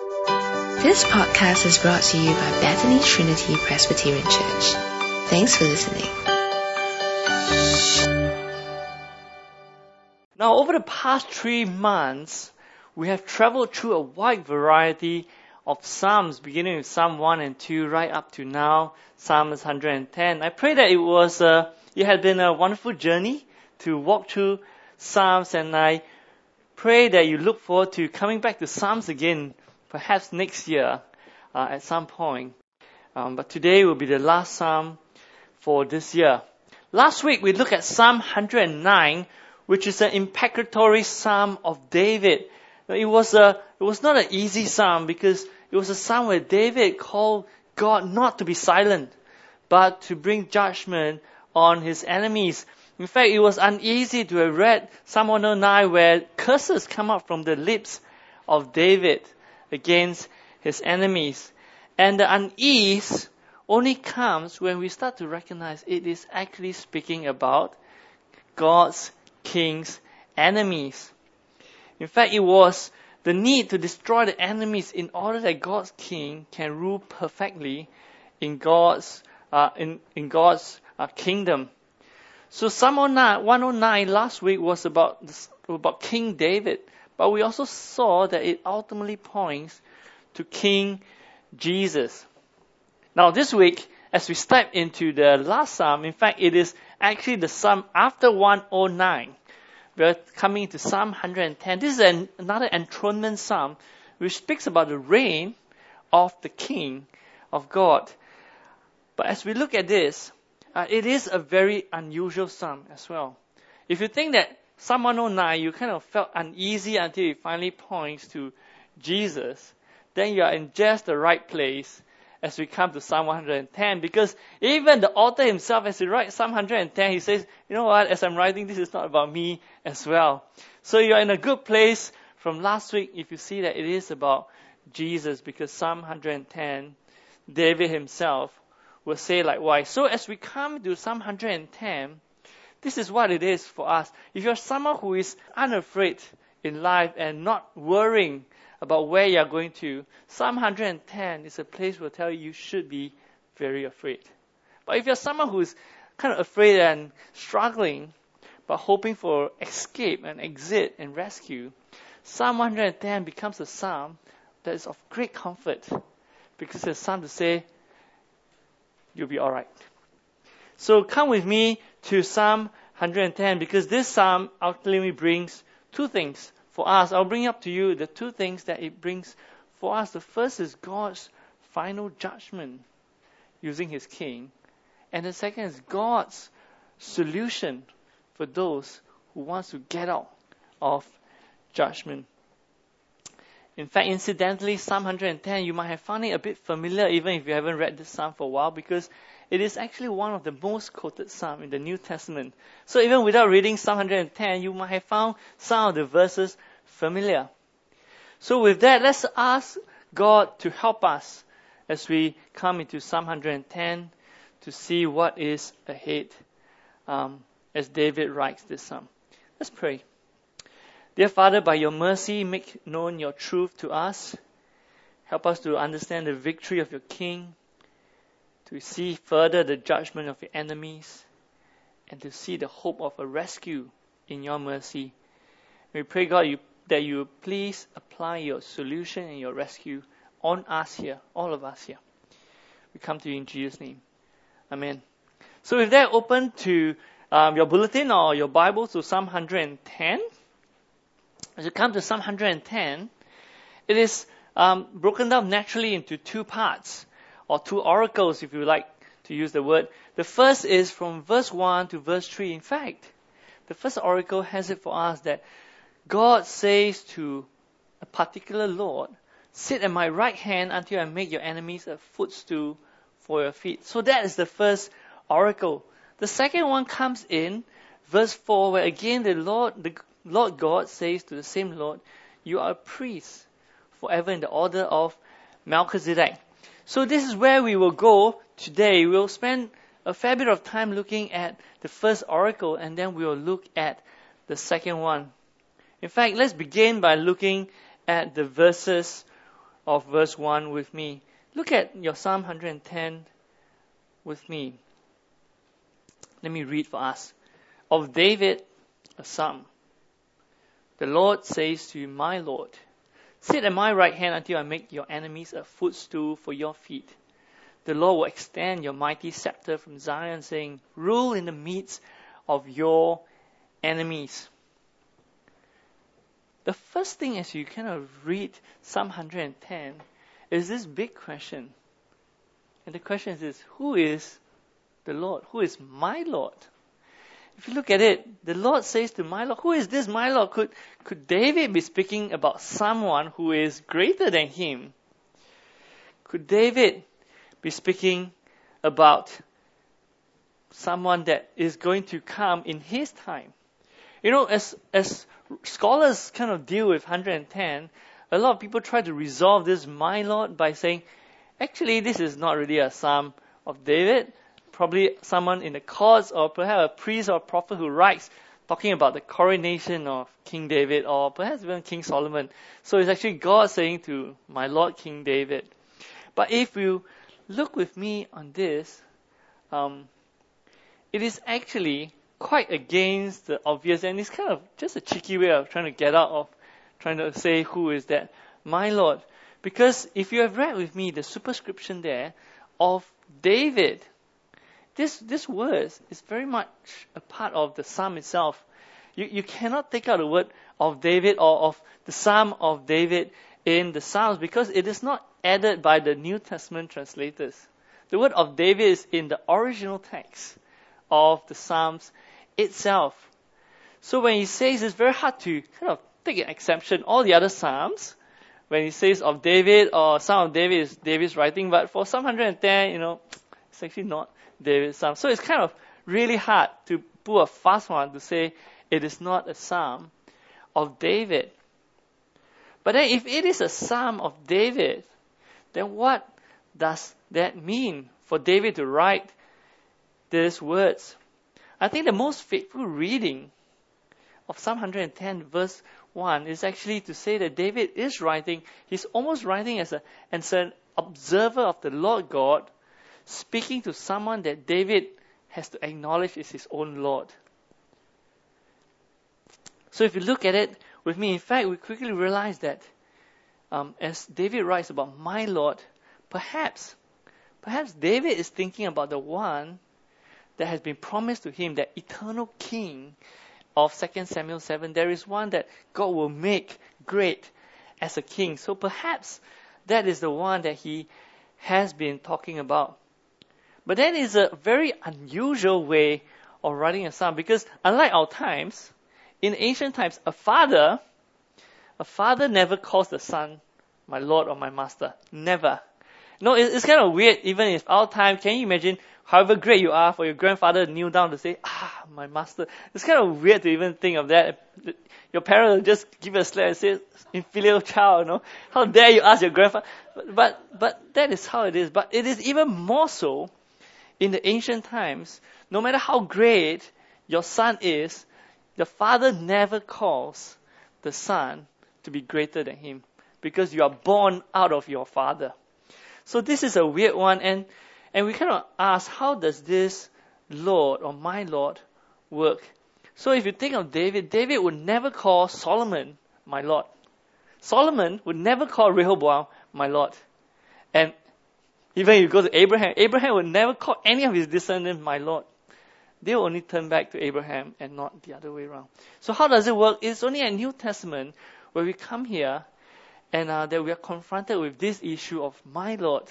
This podcast is brought to you by Bethany Trinity Presbyterian Church. Thanks for listening. Now, over the past three months, we have traveled through a wide variety of Psalms, beginning with Psalm 1 and 2, right up to now, Psalms 110. I pray that it was, uh, it had been a wonderful journey to walk through Psalms, and I pray that you look forward to coming back to Psalms again perhaps next year uh, at some point. Um, but today will be the last psalm for this year. Last week we looked at Psalm 109, which is an imprecatory psalm of David. It was a, it was not an easy psalm because it was a psalm where David called God not to be silent, but to bring judgment on his enemies. In fact, it was uneasy to have read Psalm 109 where curses come out from the lips of David against his enemies. And the unease only comes when we start to recognize it is actually speaking about God's king's enemies. In fact, it was the need to destroy the enemies in order that God's king can rule perfectly in God's uh, in, in God's uh, kingdom. So Psalm 109 last week was about about King David but we also saw that it ultimately points to King Jesus. Now this week, as we step into the last psalm, in fact, it is actually the psalm after 109. We're coming to Psalm 110. This is an, another enthronement psalm which speaks about the reign of the King of God. But as we look at this, uh, it is a very unusual psalm as well. If you think that Psalm 109, you kind of felt uneasy until it finally points to Jesus, then you are in just the right place as we come to Psalm 110 because even the author himself, as he writes Psalm 110, he says, you know what, as I'm writing, this is not about me as well. So you're in a good place from last week if you see that it is about Jesus because Psalm 110, David himself will say likewise. So as we come to Psalm 110, this is what it is for us. If you're someone who is unafraid in life and not worrying about where you're going to, Psalm 110 is a place where tell you you should be very afraid. But if you're someone who's kind of afraid and struggling, but hoping for escape and exit and rescue, Psalm 110 becomes a psalm that is of great comfort because it's a psalm to say, you'll be alright. So come with me to Psalm 110 because this psalm ultimately brings two things for us. I'll bring up to you the two things that it brings for us. The first is God's final judgment using his king. And the second is God's solution for those who wants to get out of judgment. In fact, incidentally, Psalm 110, you might have found it a bit familiar even if you haven't read this psalm for a while because it is actually one of the most quoted psalms in the New Testament. So even without reading Psalm 110, you might have found some of the verses familiar. So with that, let's ask God to help us as we come into Psalm 110 to see what is ahead um, as David writes this psalm. Let's pray. Dear Father, by your mercy, make known your truth to us. Help us to understand the victory of your King to see further the judgment of your enemies, and to see the hope of a rescue in your mercy. We pray, God, you, that you please apply your solution and your rescue on us here, all of us here. We come to you in Jesus' name. Amen. So with that, open to um, your bulletin or your Bible to Psalm 110. As you come to Psalm 110, it is um, broken down naturally into two parts or two oracles, if you like to use the word. The first is from verse 1 to verse 3. In fact, the first oracle has it for us that God says to a particular Lord, Sit at my right hand until I make your enemies a footstool for your feet. So that is the first oracle. The second one comes in verse 4, where again the Lord, the Lord God says to the same Lord, You are a priest forever in the order of Melchizedek. So this is where we will go today. We'll spend a fair bit of time looking at the first oracle and then we will look at the second one. In fact, let's begin by looking at the verses of verse 1 with me. Look at your Psalm 110 with me. Let me read for us. Of David, a psalm. The Lord says to my Lord, Sit at my right hand until I make your enemies a footstool for your feet. The Lord will extend your mighty scepter from Zion, saying, Rule in the midst of your enemies. The first thing as you kind of read Psalm 110 is this big question. And the question is Who is the Lord? Who is my Lord? If you look at it, the Lord says to my Lord, Who is this my Lord? Could, could David be speaking about someone who is greater than him? Could David be speaking about someone that is going to come in his time? You know, as, as scholars kind of deal with 110, a lot of people try to resolve this my Lord by saying, actually, this is not really a psalm of David. Probably someone in the courts or perhaps a priest or a prophet who writes talking about the coronation of King David or perhaps even King Solomon. So it's actually God saying to my Lord King David. But if you look with me on this, um, it is actually quite against the obvious, and it's kind of just a cheeky way of trying to get out of trying to say who is that, my Lord. Because if you have read with me the superscription there of David, this this word is very much a part of the psalm itself. You you cannot take out the word of David or of the psalm of David in the psalms because it is not added by the New Testament translators. The word of David is in the original text of the psalms itself. So when he says it's very hard to kind of take an exception. All the other psalms, when he says of David or Psalm of David is David's writing, but for Psalm 110, you know, it's actually not David's psalm. So it's kind of really hard to put a fast one to say it is not a psalm of David. But then if it is a psalm of David, then what does that mean for David to write these words? I think the most faithful reading of Psalm 110 verse 1 is actually to say that David is writing, he's almost writing as, a, as an observer of the Lord God, speaking to someone that David has to acknowledge is his own Lord. So if you look at it with me, in fact, we quickly realize that um, as David writes about my Lord, perhaps, perhaps David is thinking about the one that has been promised to him, that eternal king of 2 Samuel 7, there is one that God will make great as a king. So perhaps that is the one that he has been talking about. But that is a very unusual way of writing a psalm because unlike our times, in ancient times, a father, a father never calls the son my lord or my master. Never. No, it's kind of weird even in our time. Can you imagine however great you are, for your grandfather kneel down to say, ah, my master. It's kind of weird to even think of that. Your parents will just give you a slap and say, infilial child, you know, how dare you ask your grandfather? But, but, but that is how it is. But it is even more so in the ancient times. No matter how great your son is, the father never calls the son to be greater than him because you are born out of your father. So this is a weird one and and we kind of ask, how does this Lord or my Lord work? So if you think of David, David would never call Solomon my Lord. Solomon would never call Rehoboam my Lord. And even if you go to Abraham, Abraham would never call any of his descendants my Lord. They will only turn back to Abraham and not the other way around. So how does it work? It's only a New Testament where we come here and uh, that we are confronted with this issue of my Lord.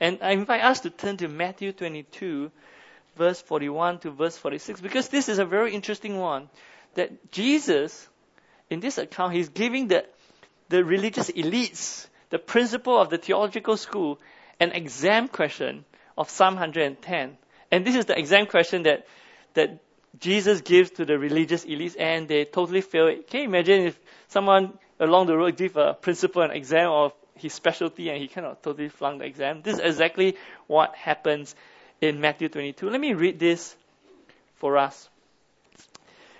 And I invite us to turn to Matthew 22, verse 41 to verse 46, because this is a very interesting one. That Jesus, in this account, he's giving the, the religious elites, the principal of the theological school, an exam question of Psalm 110. And this is the exam question that, that Jesus gives to the religious elites, and they totally fail it. Can you imagine if someone along the road give a principal an exam of his specialty and he of totally flunked the exam. This is exactly what happens in Matthew 22. Let me read this for us.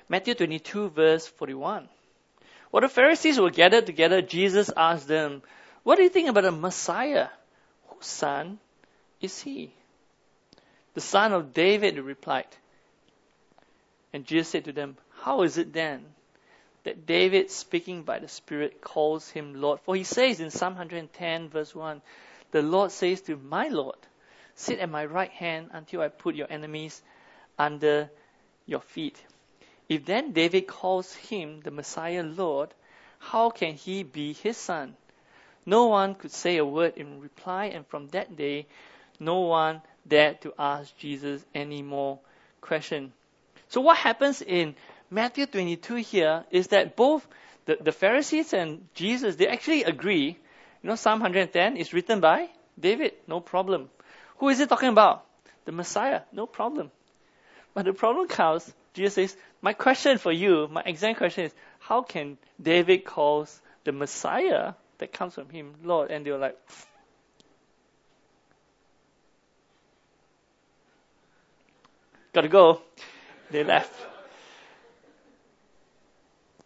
Matthew 22 verse 41. While the Pharisees were gathered together, Jesus asked them, What do you think about the Messiah? Son is he? The son of David, replied. And Jesus said to them, How is it then that David, speaking by the Spirit, calls him Lord? For he says in Psalm 110, verse 1, The Lord says to my Lord, Sit at my right hand until I put your enemies under your feet. If then David calls him the Messiah Lord, how can he be his son? No one could say a word in reply, and from that day, no one dared to ask Jesus any more question. So what happens in Matthew 22 here is that both the, the Pharisees and Jesus, they actually agree. You know, Psalm 110 is written by David, no problem. Who is it talking about? The Messiah, no problem. But the problem comes, Jesus says, my question for you, my exact question is, how can David calls the Messiah that comes from him Lord? And they were like, gotta go. They left.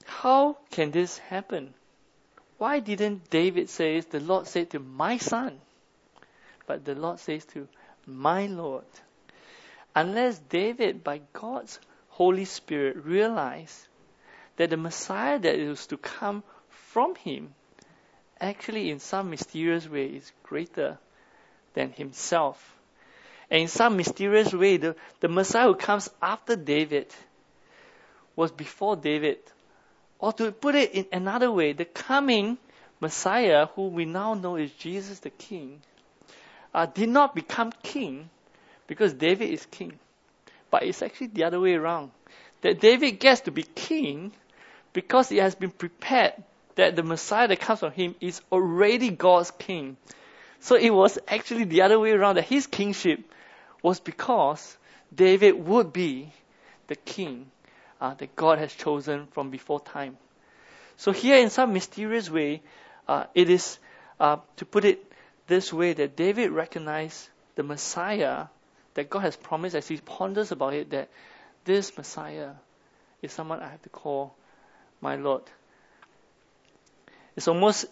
How can this happen? Why didn't David say, the Lord said to my son, but the Lord says to my Lord? Unless David, by God's Holy Spirit, realized that the Messiah that is to come from him actually in some mysterious way is greater than himself. And in some mysterious way, the, the Messiah who comes after David was before David. Or to put it in another way, the coming Messiah, who we now know is Jesus the King, uh, did not become king because David is king. But it's actually the other way around. That David gets to be king because he has been prepared that the Messiah that comes from him is already God's king. So it was actually the other way around that his kingship was because David would be the king uh, that God has chosen from before time. So here, in some mysterious way, uh, it is uh, to put it this way that David recognized the Messiah that God has promised as he ponders about it that this Messiah is someone I have to call my Lord. It's almost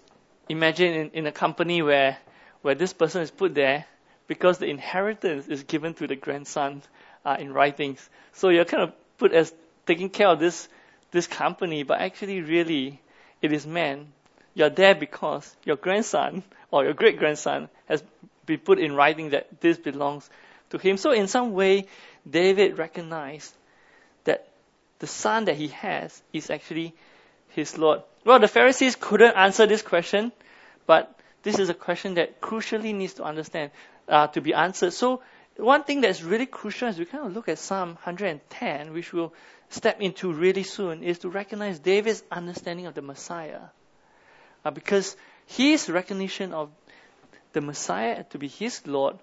imagine in, in a company where where this person is put there because the inheritance is given to the grandson uh, in writings. So you're kind of put as taking care of this this company, but actually, really, it is man. You're there because your grandson or your great grandson has been put in writing that this belongs to him. So, in some way, David recognized that the son that he has is actually his Lord. Well, the Pharisees couldn't answer this question, but this is a question that crucially needs to understand uh, to be answered. So one thing that's really crucial as we kind of look at Psalm 110, which we'll step into really soon, is to recognize David's understanding of the Messiah. Uh, because his recognition of the Messiah to be his Lord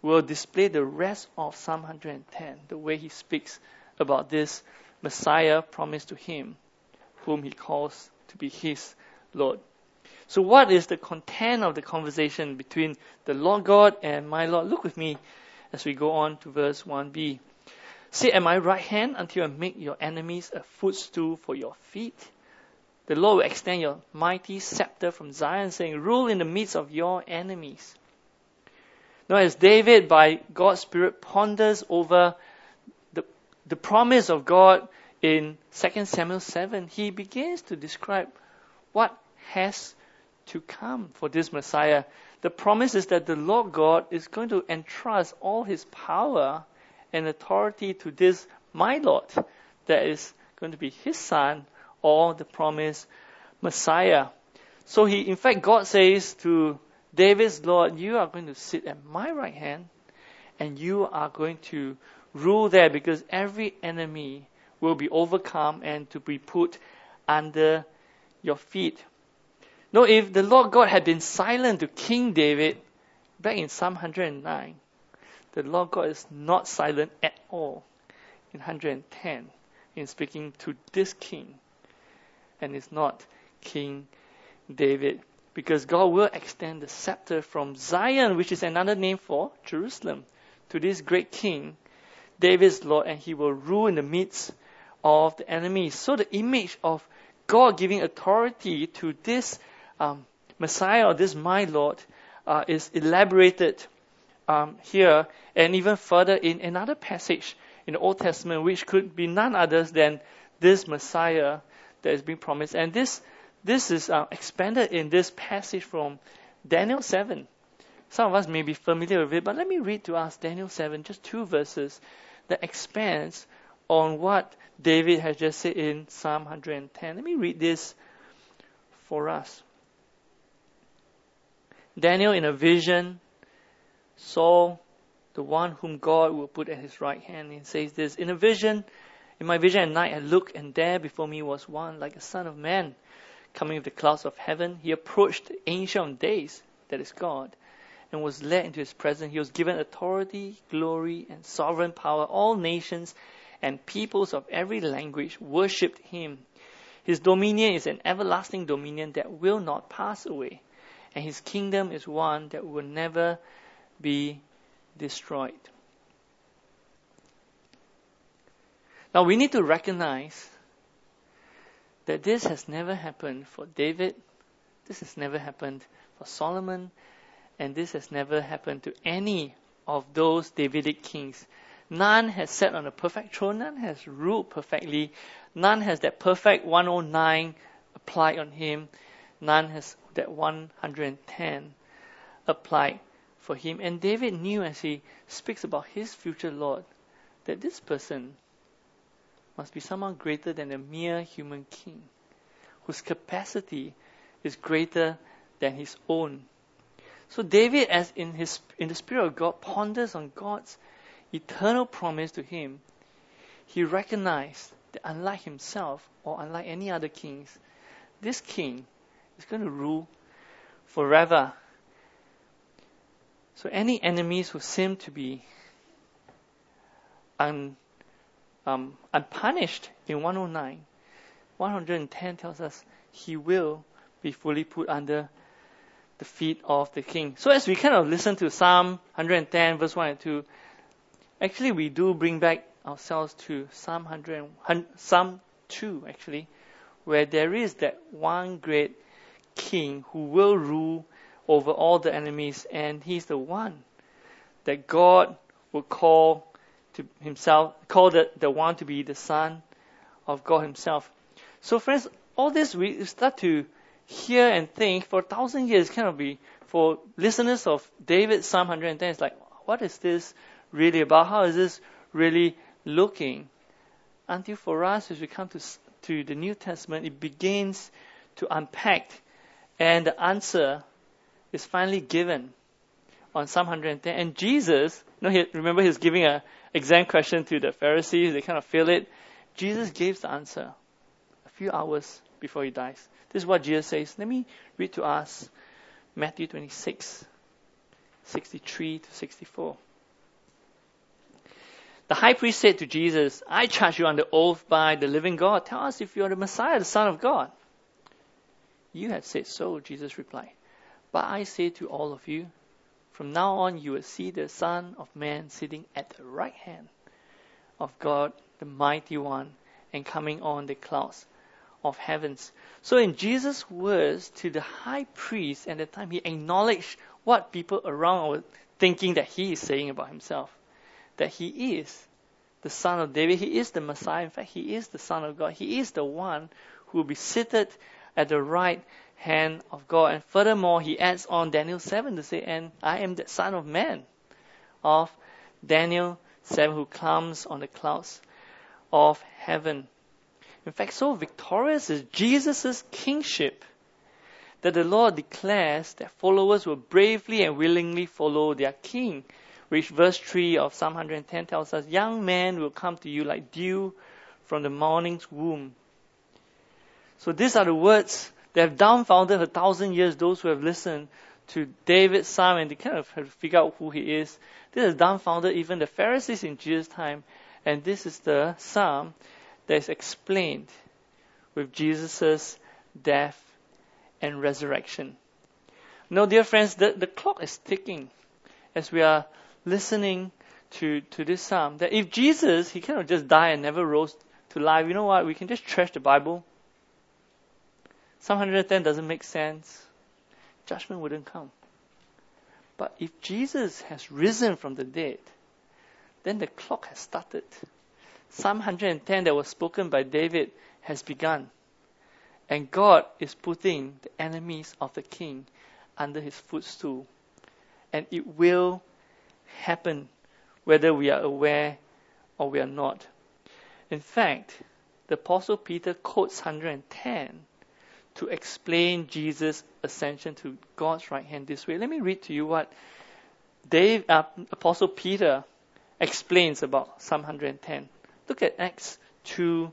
will display the rest of Psalm 110, the way he speaks about this Messiah promised to him, whom he calls be his Lord. So, what is the content of the conversation between the Lord God and my Lord? Look with me as we go on to verse 1b. Sit at my right hand until I make your enemies a footstool for your feet. The Lord will extend your mighty scepter from Zion, saying, Rule in the midst of your enemies. Now, as David, by God's Spirit, ponders over the, the promise of God in 2 Samuel 7, he begins to describe what has to come for this Messiah. The promise is that the Lord God is going to entrust all his power and authority to this my Lord that is going to be his son or the promised Messiah. So he, in fact, God says to David's Lord, you are going to sit at my right hand and you are going to rule there because every enemy will be overcome and to be put under your feet. Now, if the Lord God had been silent to King David back in Psalm 109, the Lord God is not silent at all in 110 in speaking to this king. And it's not King David. Because God will extend the scepter from Zion, which is another name for Jerusalem, to this great king, David's Lord, and he will rule in the midst of the enemy. So the image of God giving authority to this um, Messiah or this my Lord uh, is elaborated um, here and even further in another passage in the Old Testament, which could be none other than this Messiah that is being promised. And this, this is uh, expanded in this passage from Daniel 7. Some of us may be familiar with it, but let me read to us Daniel 7, just two verses that expands on what David has just said in Psalm 110. Let me read this for us. Daniel, in a vision, saw the one whom God will put at his right hand. He says this In a vision, in my vision at night, I looked, and there before me was one like a son of man coming with the clouds of heaven. He approached the Ancient of Days, that is God, and was led into his presence. He was given authority, glory, and sovereign power. All nations and peoples of every language worshipped him. His dominion is an everlasting dominion that will not pass away, and his kingdom is one that will never be destroyed. Now we need to recognize that this has never happened for David, this has never happened for Solomon, and this has never happened to any of those Davidic kings. None has sat on a perfect throne, none has ruled perfectly, none has that perfect 109 applied on him, none has that 110 applied for him. And David knew as he speaks about his future Lord that this person must be someone greater than a mere human king, whose capacity is greater than his own. So David, as in his in the spirit of God, ponders on God's eternal promise to him. He recognized that unlike himself or unlike any other kings, this king is going to rule forever so any enemies who seem to be un, um, unpunished in 109, 110 tells us he will be fully put under the feet of the king. So as we kind of listen to Psalm 110 verse 1 and 2, actually we do bring back ourselves to Psalm 100, Psalm 2 actually, where there is that one great king who will rule over all the enemies, and he's the one that God will call to himself, call the, the one to be the Son of God Himself. So, friends, all this we start to hear and think for a thousand years, of be for listeners of David Psalm 110. It's like, what is this really about? How is this really looking? Until for us, as we come to to the New Testament, it begins to unpack, and the answer is finally given on Psalm 110. And Jesus, you know, he, remember he's giving an exam question to the Pharisees, they kind of fail it. Jesus gives the answer a few hours before he dies. This is what Jesus says. Let me read to us Matthew 26, 63 to 64. The high priest said to Jesus, I charge you under oath by the living God. Tell us if you are the Messiah, the Son of God. You have said so, Jesus replied. But I say to all of you, from now on you will see the Son of Man sitting at the right hand of God, the Mighty One, and coming on the clouds of heavens. So in Jesus' words to the high priest at the time, he acknowledged what people around were thinking that he is saying about himself. That he is the son of David. He is the Messiah. In fact, he is the son of God. He is the one who will be seated at the right hand of God. And furthermore, he adds on Daniel 7 to say, And I am the Son of Man of Daniel 7 who comes on the clouds of heaven. In fact, so victorious is Jesus' kingship that the Lord declares that followers will bravely and willingly follow their king. Which verse 3 of Psalm 110 tells us, Young men will come to you like dew from the morning's womb. So these are the words they have dumbfounded a thousand years those who have listened to David's psalm and they kind of have to figure out who he is. This has dumbfounded even the Pharisees in Jesus' time. And this is the psalm that is explained with Jesus' death and resurrection. No, dear friends, the, the clock is ticking as we are listening to, to this psalm. That if Jesus, he cannot just die and never rose to life, you know what? We can just trash the Bible Psalm 110 doesn't make sense. judgment wouldn't come. But if Jesus has risen from the dead, then the clock has started. Psalm 110 that was spoken by David has begun. And God is putting the enemies of the king under his footstool. And it will happen whether we are aware or we are not. In fact, the Apostle Peter quotes 110 to explain Jesus' ascension to God's right hand this way. Let me read to you what Dave, uh, Apostle Peter explains about Psalm 110. Look at Acts 2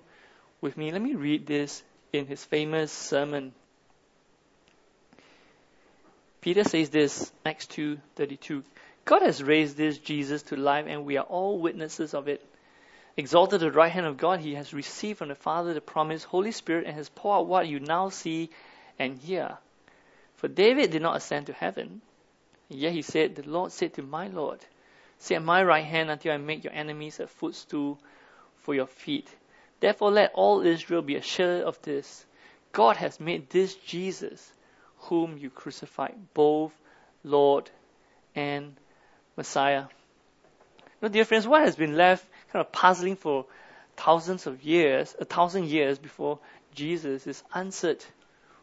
with me. Let me read this in his famous sermon. Peter says this, Acts 2:32. God has raised this Jesus to life and we are all witnesses of it. Exalted at the right hand of God, he has received from the Father the promised Holy Spirit and has poured out what you now see and hear. For David did not ascend to heaven, yet he said, The Lord said to my Lord, Sit at my right hand until I make your enemies a footstool for your feet. Therefore let all Israel be assured of this. God has made this Jesus, whom you crucified, both Lord and Messiah. Now, dear friends, what has been left kind of puzzling for thousands of years, a thousand years before Jesus is answered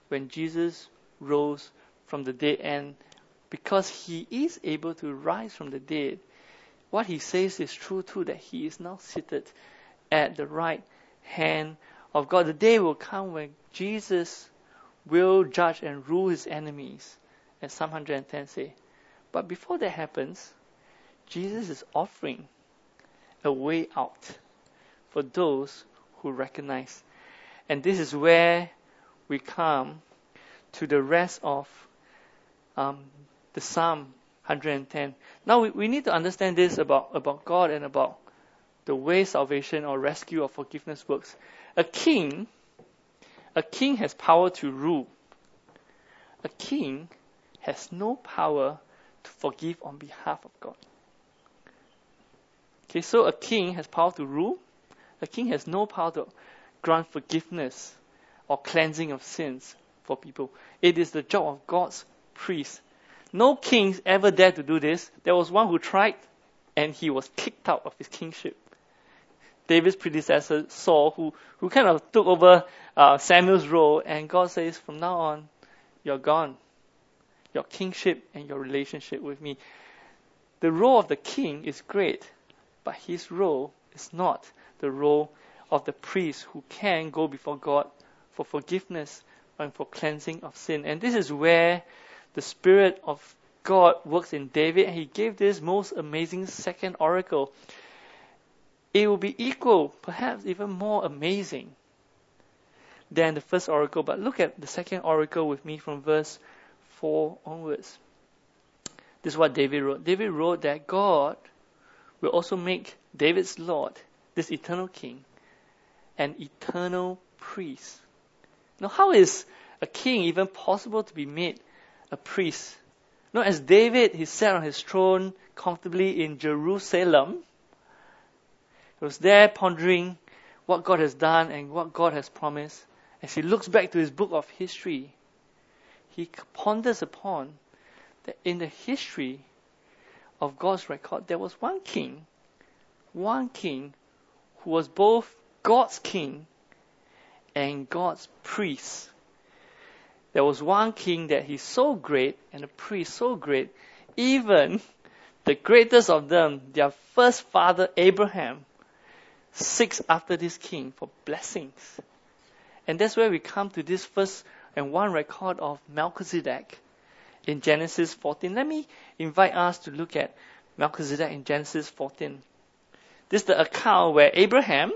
when Jesus rose from the dead. And because he is able to rise from the dead, what he says is true too, that he is now seated at the right hand of God. The day will come when Jesus will judge and rule his enemies, as Psalm 110 say. But before that happens, Jesus is offering a way out for those who recognize. And this is where we come to the rest of um, the Psalm 110. Now we, we need to understand this about, about God and about the way salvation or rescue or forgiveness works. A king, a king has power to rule. A king has no power to forgive on behalf of God. Okay, so a king has power to rule. A king has no power to grant forgiveness or cleansing of sins for people. It is the job of God's priest. No kings ever dared to do this. There was one who tried and he was kicked out of his kingship. David's predecessor, Saul, who, who kind of took over uh, Samuel's role, and God says, from now on, you're gone. Your kingship and your relationship with me. The role of the king is great, but his role is not the role of the priest who can go before God for forgiveness and for cleansing of sin. And this is where the Spirit of God works in David, and he gave this most amazing second oracle. It will be equal, perhaps even more amazing than the first oracle. But look at the second oracle with me from verse 4 onwards. This is what David wrote. David wrote that God will also make David's Lord, this eternal king, an eternal priest. Now, how is a king even possible to be made a priest? Now, as David, he sat on his throne comfortably in Jerusalem. He was there pondering what God has done and what God has promised. As he looks back to his book of history, he ponders upon that in the history of God's record, there was one king, one king who was both God's king and God's priest. There was one king that he's so great and a priest so great, even the greatest of them, their first father Abraham, seeks after this king for blessings. And that's where we come to this first and one record of Melchizedek in Genesis 14. Let me invite us to look at Melchizedek in Genesis 14. This is the account where Abraham,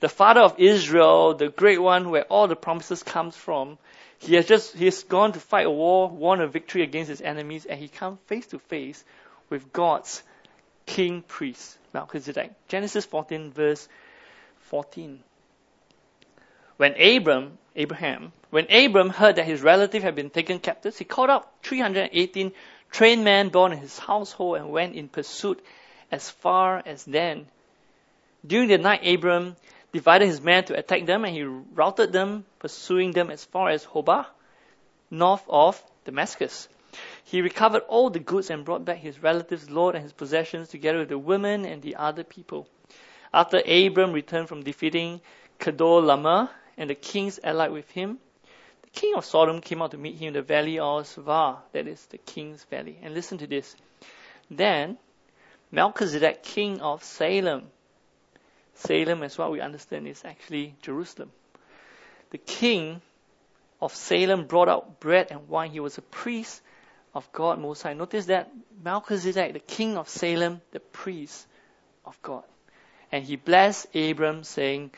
the father of Israel, the great one where all the promises comes from, he has just he's gone to fight a war, won a victory against his enemies, and he comes face to face with God's king priest, Melchizedek. Genesis 14 verse 14. When Abram, Abraham, when Abram heard that his relative had been taken captive, he called out 318 trained men born in his household and went in pursuit as far as Dan. During the night, Abram divided his men to attack them and he routed them, pursuing them as far as Hobah, north of Damascus. he recovered all the goods and brought back his relatives' Lot and his possessions together with the women and the other people. After Abram returned from defeating Chedorlaomer and the kings allied with him, the king of Sodom came out to meet him in the valley of Shaveh, that is the king's valley. And listen to this. Then Melchizedek, king of Salem, Salem, as what we understand, is actually Jerusalem. The king of Salem brought out bread and wine. He was a priest of God Most High. Notice that Melchizedek, the king of Salem, the priest of God. And he blessed Abram, saying,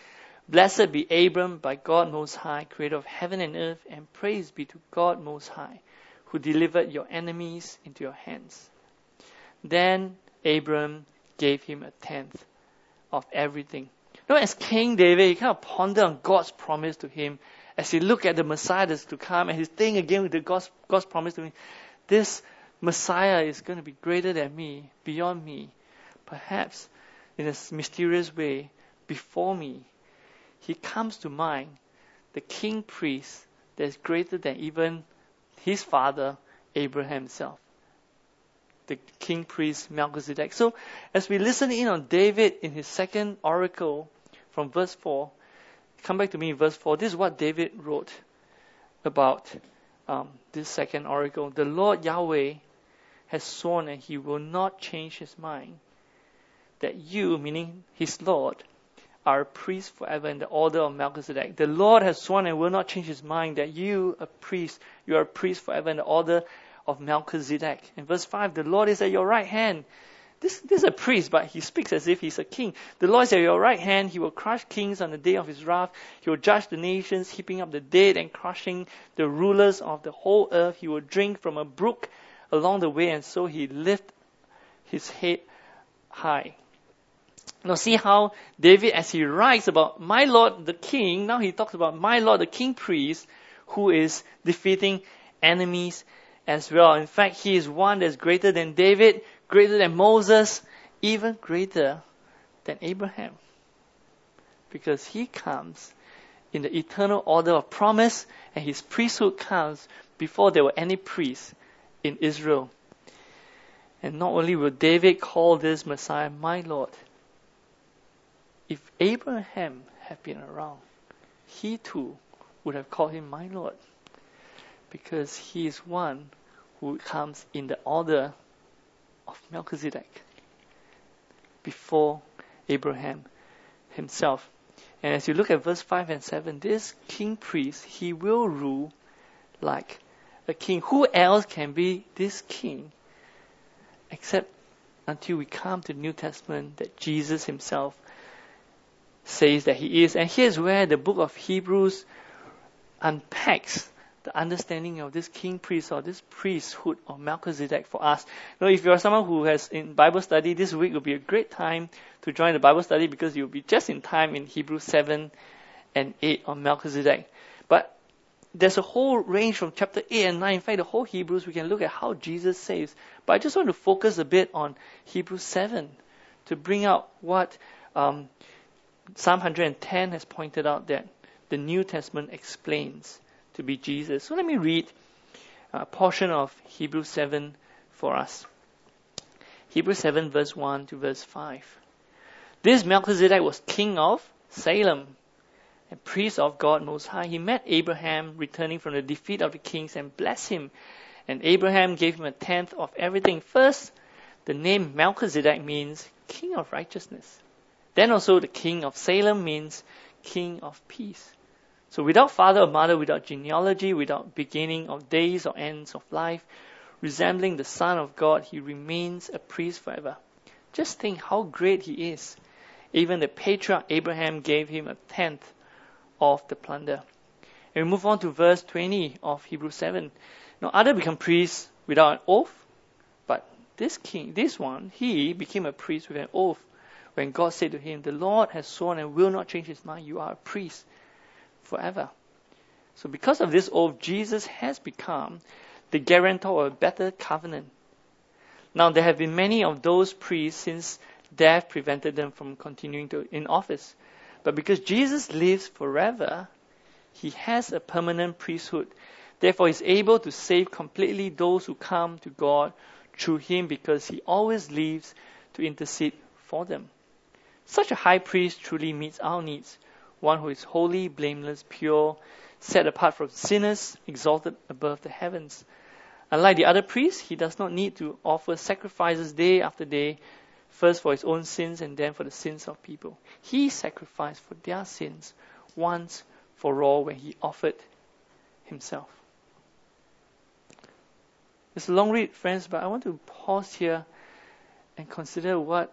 Blessed be Abram by God Most High, creator of heaven and earth, and praise be to God Most High, who delivered your enemies into your hands. Then Abram gave him a tenth of everything. Know, as King David, he kind of pondered on God's promise to him as he looked at the Messiah that's to come and he's thinking again with the God's, God's promise to him. This Messiah is going to be greater than me, beyond me. Perhaps in a mysterious way, before me. He comes to mind, the king priest that is greater than even his father, Abraham himself the king priest Melchizedek. So as we listen in on David in his second oracle from verse 4, come back to me in verse 4. This is what David wrote about um, this second oracle. The Lord Yahweh has sworn and he will not change his mind that you, meaning his Lord, are a priest forever in the order of Melchizedek. The Lord has sworn and will not change his mind that you, a priest, you are a priest forever in the order of Melchizedek. In verse 5, the Lord is at your right hand. This, this is a priest, but he speaks as if he's a king. The Lord is at your right hand. He will crush kings on the day of his wrath. He will judge the nations, heaping up the dead and crushing the rulers of the whole earth. He will drink from a brook along the way, and so he lift his head high. Now see how David, as he writes about my Lord the King, now he talks about my Lord the King priest, who is defeating enemies as well. In fact, he is one that's greater than David, greater than Moses, even greater than Abraham. Because he comes in the eternal order of promise, and his priesthood comes before there were any priests in Israel. And not only will David call this Messiah my Lord, if Abraham had been around, he too would have called him my Lord because he is one who comes in the order of Melchizedek before Abraham himself. And as you look at verse 5 and 7, this king priest, he will rule like a king. Who else can be this king except until we come to the New Testament that Jesus himself says that he is. And here's where the book of Hebrews unpacks the understanding of this king priest or this priesthood of Melchizedek for us. Now, if you're someone who has in Bible study, this week will be a great time to join the Bible study because you'll be just in time in Hebrews 7 and 8 on Melchizedek. But there's a whole range from chapter 8 and 9. In fact, the whole Hebrews, we can look at how Jesus saves. But I just want to focus a bit on Hebrews 7 to bring out what um, Psalm 110 has pointed out that the New Testament explains to be Jesus. So let me read a portion of Hebrews 7 for us. Hebrews 7 verse 1 to verse 5. This Melchizedek was king of Salem and priest of God Most High. He met Abraham returning from the defeat of the kings and blessed him. And Abraham gave him a tenth of everything. First, the name Melchizedek means king of righteousness. Then also the king of Salem means king of peace. So without father or mother, without genealogy, without beginning of days or ends of life, resembling the Son of God, he remains a priest forever. Just think how great he is. Even the patriarch Abraham gave him a tenth of the plunder. And we move on to verse 20 of Hebrews 7. Now, other become priests without an oath, but this king, this one, he became a priest with an oath when God said to him, The Lord has sworn and will not change his mind. You are a priest forever. So because of this oath, Jesus has become the guarantor of a better covenant. Now there have been many of those priests since death prevented them from continuing to, in office. But because Jesus lives forever, he has a permanent priesthood Therefore, he's able to save completely those who come to God through him because he always lives to intercede for them. Such a high priest truly meets our needs, one who is holy, blameless, pure, set apart from sinners, exalted above the heavens. Unlike the other priests, he does not need to offer sacrifices day after day, first for his own sins and then for the sins of people. He sacrificed for their sins once for all when he offered himself. It's a long read, friends, but I want to pause here and consider what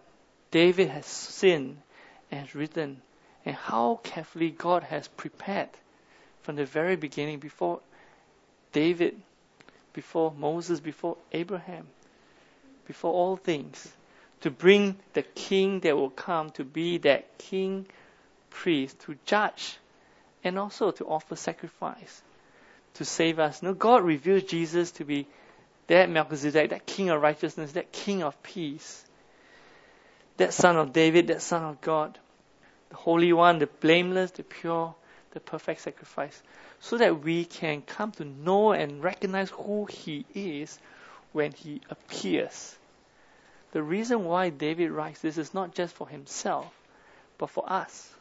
David has seen and written and how carefully God has prepared from the very beginning before David, before Moses, before Abraham, before all things, to bring the king that will come to be that king priest to judge and also to offer sacrifice to save us. No, God reveals Jesus to be that Melchizedek, that king of righteousness, that king of peace, that son of David, that son of God, the Holy One, the blameless, the pure, the perfect sacrifice, so that we can come to know and recognize who He is when He appears. The reason why David writes this is not just for himself, but for us.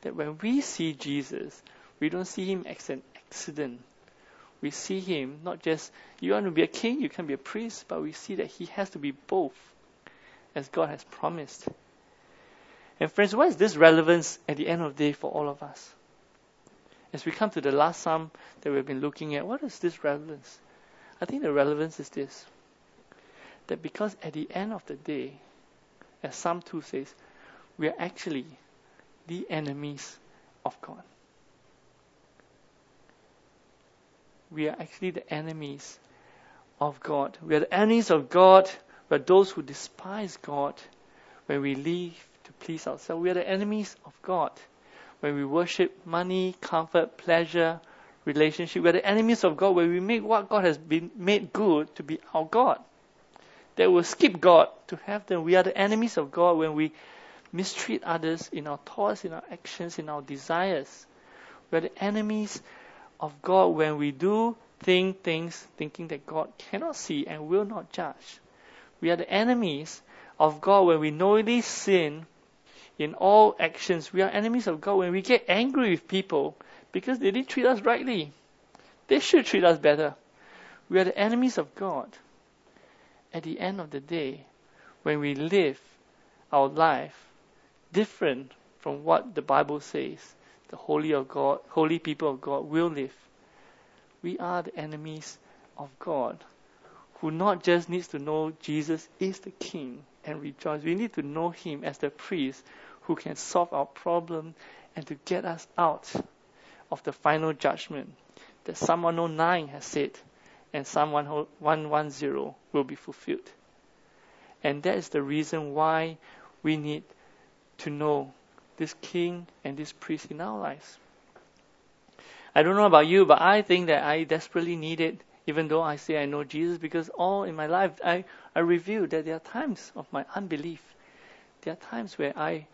That when we see Jesus, we don't see Him as an accident we see him not just you want to be a king, you can be a priest, but we see that he has to be both, as God has promised. And friends, what is this relevance at the end of the day for all of us? As we come to the last psalm that we've been looking at, what is this relevance? I think the relevance is this that because at the end of the day, as Psalm 2 says, we are actually the enemies of God. we are actually the enemies of God. We are the enemies of God. Are those who despise God when we live to please ourselves. We are the enemies of God when we worship money, comfort, pleasure, relationship. We are the enemies of God when we make what God has been made good to be our God. That will skip God to have them. We are the enemies of God when we mistreat others in our thoughts, in our actions, in our desires. We are the enemies of God when we do think things thinking that God cannot see and will not judge. We are the enemies of God when we knowingly sin in all actions. We are enemies of God when we get angry with people because they didn't treat us rightly. They should treat us better. We are the enemies of God at the end of the day when we live our life different from what the Bible says the holy of God, holy people of God will live. We are the enemies of God who not just needs to know Jesus is the King and rejoice. We need to know Him as the priest who can solve our problem and to get us out of the final judgment that Psalm 109 has said and Psalm 110 will be fulfilled. And that is the reason why we need to know this king and this priest in our lives. I don't know about you, but I think that I desperately need it, even though I say I know Jesus, because all in my life I, I review that there are times of my unbelief. There are times where I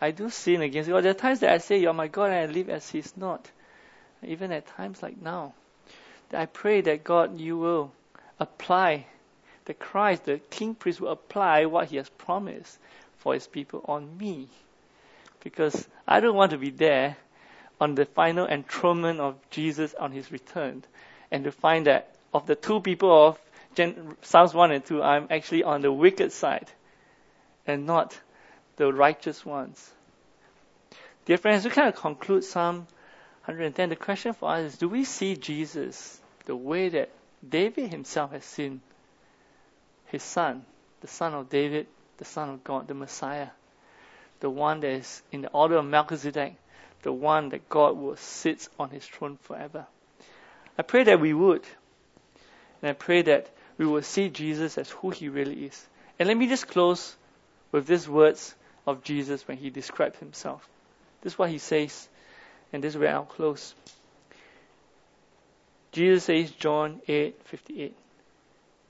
I do sin against God. There are times that I say, You're my God, and I live as He's not. Even at times like now. That I pray that God, you will apply, that Christ, the King Priest, will apply what He has promised for His people on me because I don't want to be there on the final enthronement of Jesus on his return and to find that of the two people of Gen- Psalms 1 and 2, I'm actually on the wicked side and not the righteous ones. Dear friends, we kind of conclude Psalm 110. The question for us is do we see Jesus the way that David himself has seen his son, the son of David, the son of God, the Messiah? the one that is in the order of Melchizedek, the one that God will sit on his throne forever. I pray that we would. And I pray that we will see Jesus as who he really is. And let me just close with these words of Jesus when he describes himself. This is what he says, and this is where I'll close. Jesus says, John 8:58.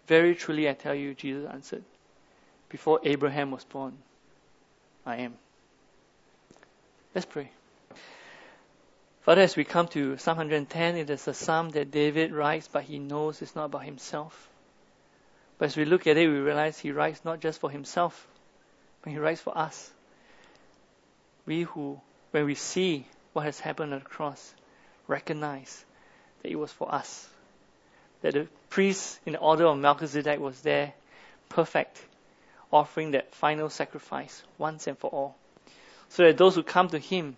Very truly I tell you, Jesus answered, before Abraham was born, I am. Let's pray. Father, as we come to Psalm 110, it is a psalm that David writes, but he knows it's not about himself. But as we look at it, we realize he writes not just for himself, but he writes for us. We who, when we see what has happened on the cross, recognize that it was for us. That the priest in the order of Melchizedek was there, perfect, offering that final sacrifice once and for all. So that those who come to him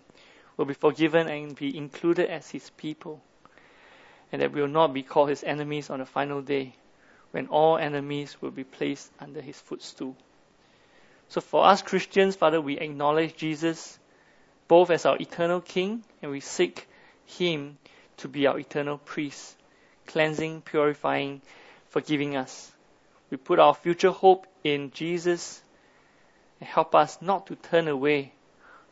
will be forgiven and be included as his people, and that we will not be called his enemies on the final day, when all enemies will be placed under his footstool. So for us Christians, Father, we acknowledge Jesus both as our eternal King and we seek him to be our eternal priest, cleansing, purifying, forgiving us. We put our future hope in Jesus and help us not to turn away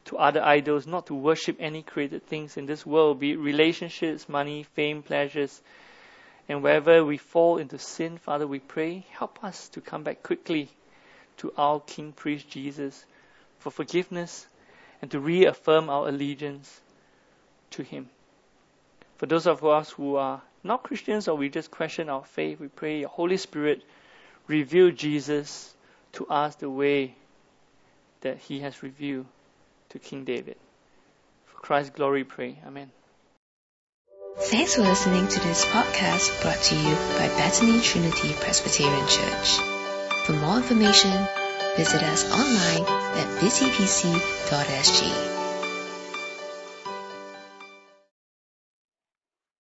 to other idols, not to worship any created things in this world, be it relationships, money, fame, pleasures. And wherever we fall into sin, Father, we pray, help us to come back quickly to our King Priest Jesus for forgiveness and to reaffirm our allegiance to Him. For those of us who are not Christians or we just question our faith, we pray Holy Spirit reveal Jesus to us the way that He has revealed to King David. For Christ's glory, pray. Amen. Thanks for listening to this podcast brought to you by Bethany Trinity Presbyterian Church. For more information, visit us online at busypc.sg.